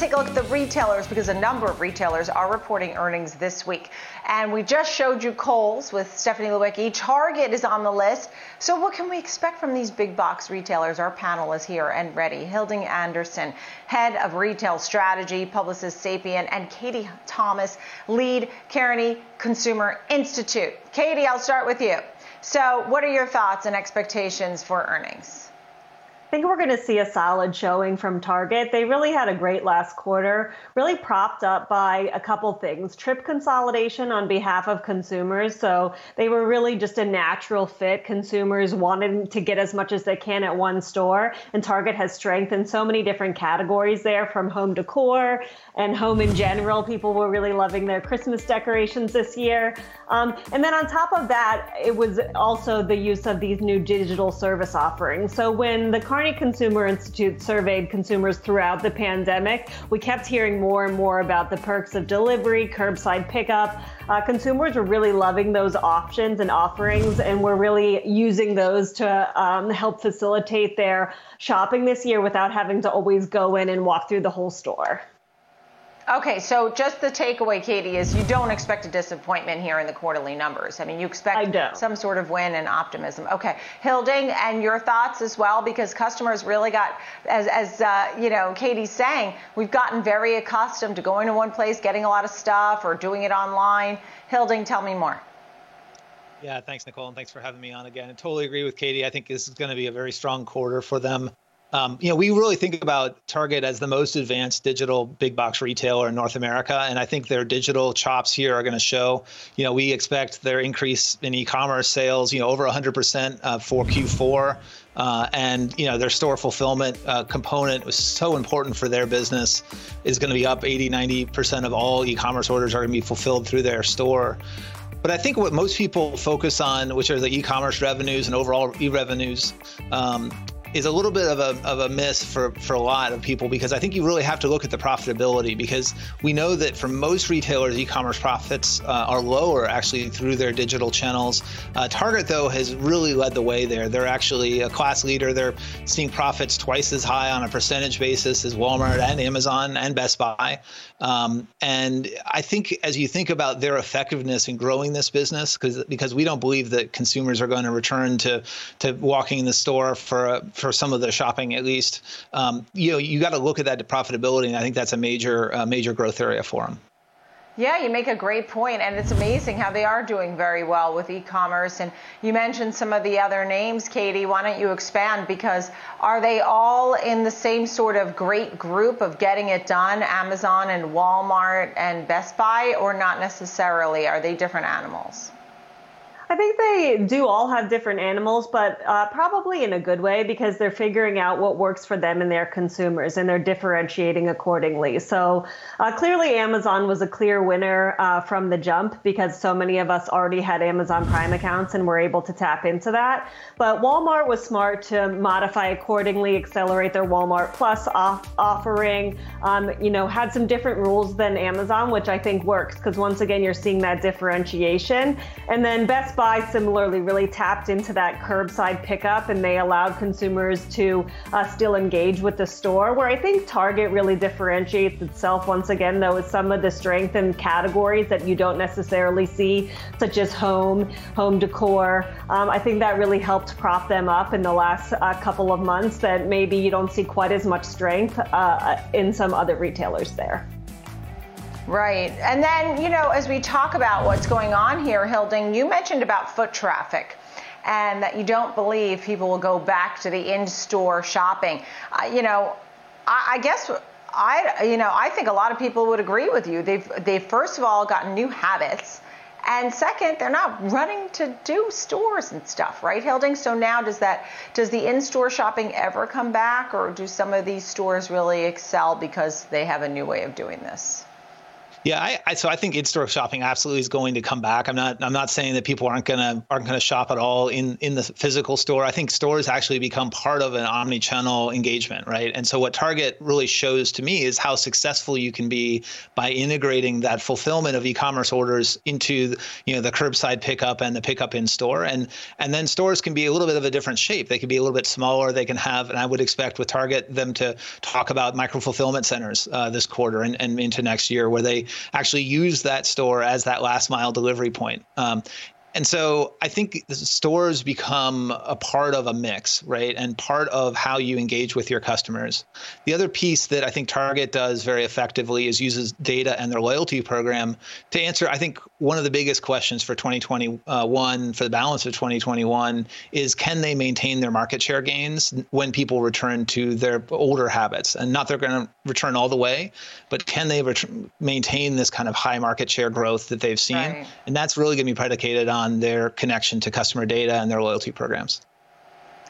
take a look at the retailers because a number of retailers are reporting earnings this week. And we just showed you Kohl's with Stephanie Lewicki. Target is on the list. So what can we expect from these big box retailers? Our panel is here and ready. Hilding Anderson, head of retail strategy, Publicis Sapient, and Katie Thomas, lead Kearney Consumer Institute. Katie, I'll start with you. So what are your thoughts and expectations for earnings? Think we're going to see a solid showing from Target. They really had a great last quarter, really propped up by a couple things. Trip consolidation on behalf of consumers. So they were really just a natural fit. Consumers wanted to get as much as they can at one store. And Target has strength in so many different categories there from home decor and home in general. People were really loving their Christmas decorations this year. Um, and then on top of that, it was also the use of these new digital service offerings. So when the Kearney Consumer Institute surveyed consumers throughout the pandemic, we kept hearing more and more about the perks of delivery, curbside pickup. Uh, consumers were really loving those options and offerings, and we're really using those to um, help facilitate their shopping this year without having to always go in and walk through the whole store. Okay, so just the takeaway, Katie, is you don't expect a disappointment here in the quarterly numbers. I mean, you expect some sort of win and optimism. Okay, Hilding, and your thoughts as well, because customers really got, as, as uh, you know, Katie's saying, we've gotten very accustomed to going to one place, getting a lot of stuff, or doing it online. Hilding, tell me more. Yeah, thanks, Nicole, and thanks for having me on again. I totally agree with Katie. I think this is going to be a very strong quarter for them. Um, you know, we really think about Target as the most advanced digital big box retailer in North America, and I think their digital chops here are going to show. You know, we expect their increase in e-commerce sales, you know, over 100% uh, for Q4, uh, and you know their store fulfillment uh, component was so important for their business is going to be up 80, 90% of all e-commerce orders are going to be fulfilled through their store. But I think what most people focus on, which are the e-commerce revenues and overall e-revenues, um, is a little bit of a, of a miss for, for a lot of people because I think you really have to look at the profitability because we know that for most retailers, e-commerce profits uh, are lower actually through their digital channels. Uh, Target, though, has really led the way there. They're actually a class leader. They're seeing profits twice as high on a percentage basis as Walmart and Amazon and Best Buy. Um, and I think as you think about their effectiveness in growing this business, because because we don't believe that consumers are going to return to to walking in the store for a, for some of the shopping at least. Um, you know, you got to look at that profitability, and I think that's a major uh, major growth area for them. Yeah, you make a great point, and it's amazing how they are doing very well with e-commerce. And you mentioned some of the other names, Katie. Why don't you expand? Because are they all in the same sort of great group of getting it done, Amazon and Walmart and Best Buy, or not necessarily? Are they different animals? I think they do all have different animals, but uh, probably in a good way because they're figuring out what works for them and their consumers and they're differentiating accordingly. So uh, clearly, Amazon was a clear winner uh, from the jump because so many of us already had Amazon Prime accounts and were able to tap into that. But Walmart was smart to modify accordingly, accelerate their Walmart Plus off- offering, um, you know, had some different rules than Amazon, which I think works because once again, you're seeing that differentiation. And then Best Buy similarly really tapped into that curbside pickup and they allowed consumers to uh, still engage with the store. Where I think Target really differentiates itself once again, though, is some of the strength in categories that you don't necessarily see, such as home, home decor. Um, I think that really helped prop them up in the last uh, couple of months that maybe you don't see quite as much strength uh, in some other retailers there. Right. And then, you know, as we talk about what's going on here, Hilding, you mentioned about foot traffic and that you don't believe people will go back to the in-store shopping. Uh, you know, I, I guess I, you know, I think a lot of people would agree with you. They've, they've first of all gotten new habits. And second, they're not running to do stores and stuff, right, Hilding? So now does that does the in-store shopping ever come back or do some of these stores really excel because they have a new way of doing this? Yeah, I, I, so I think in-store shopping absolutely is going to come back. I'm not I'm not saying that people aren't gonna aren't gonna shop at all in in the physical store. I think stores actually become part of an omni-channel engagement, right? And so what Target really shows to me is how successful you can be by integrating that fulfillment of e-commerce orders into you know the curbside pickup and the pickup in store. And and then stores can be a little bit of a different shape. They can be a little bit smaller. They can have, and I would expect with Target them to talk about micro fulfillment centers uh, this quarter and, and into next year where they actually use that store as that last mile delivery point. Um, and so I think stores become a part of a mix, right? And part of how you engage with your customers. The other piece that I think Target does very effectively is uses data and their loyalty program to answer, I think, one of the biggest questions for 2021, for the balance of 2021, is can they maintain their market share gains when people return to their older habits? And not they're going to return all the way, but can they ret- maintain this kind of high market share growth that they've seen? Right. And that's really going to be predicated on on their connection to customer data and their loyalty programs.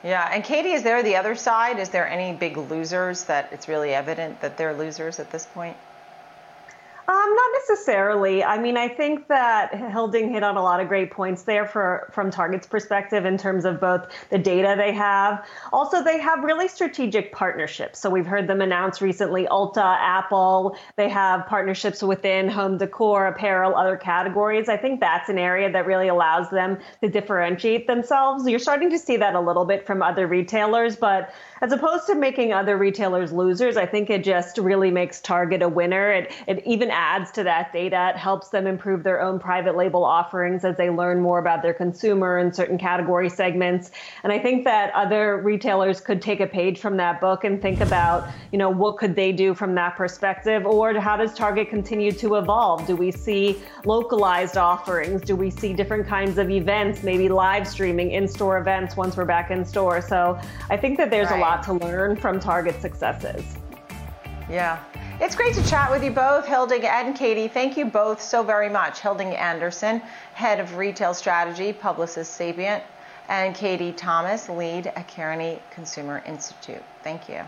Yeah, and Katie, is there the other side? Is there any big losers that it's really evident that they're losers at this point? Um, not necessarily. I mean, I think that Hilding hit on a lot of great points there for from Target's perspective in terms of both the data they have. Also, they have really strategic partnerships. So we've heard them announce recently Ulta, Apple. They have partnerships within home decor, apparel, other categories. I think that's an area that really allows them to differentiate themselves. You're starting to see that a little bit from other retailers, but as opposed to making other retailers losers, I think it just really makes Target a winner. It, it even adds to that data. It helps them improve their own private label offerings as they learn more about their consumer and certain category segments. And I think that other retailers could take a page from that book and think about, you know, what could they do from that perspective? Or how does Target continue to evolve? Do we see localized offerings? Do we see different kinds of events, maybe live streaming in store events once we're back in store? So I think that there's right. a lot lot to learn from Target successes. Yeah. It's great to chat with you both, Hilding and Katie. Thank you both so very much. Hilding Anderson, Head of Retail Strategy, Publicis Sapient, and Katie Thomas, Lead at Kearney Consumer Institute. Thank you.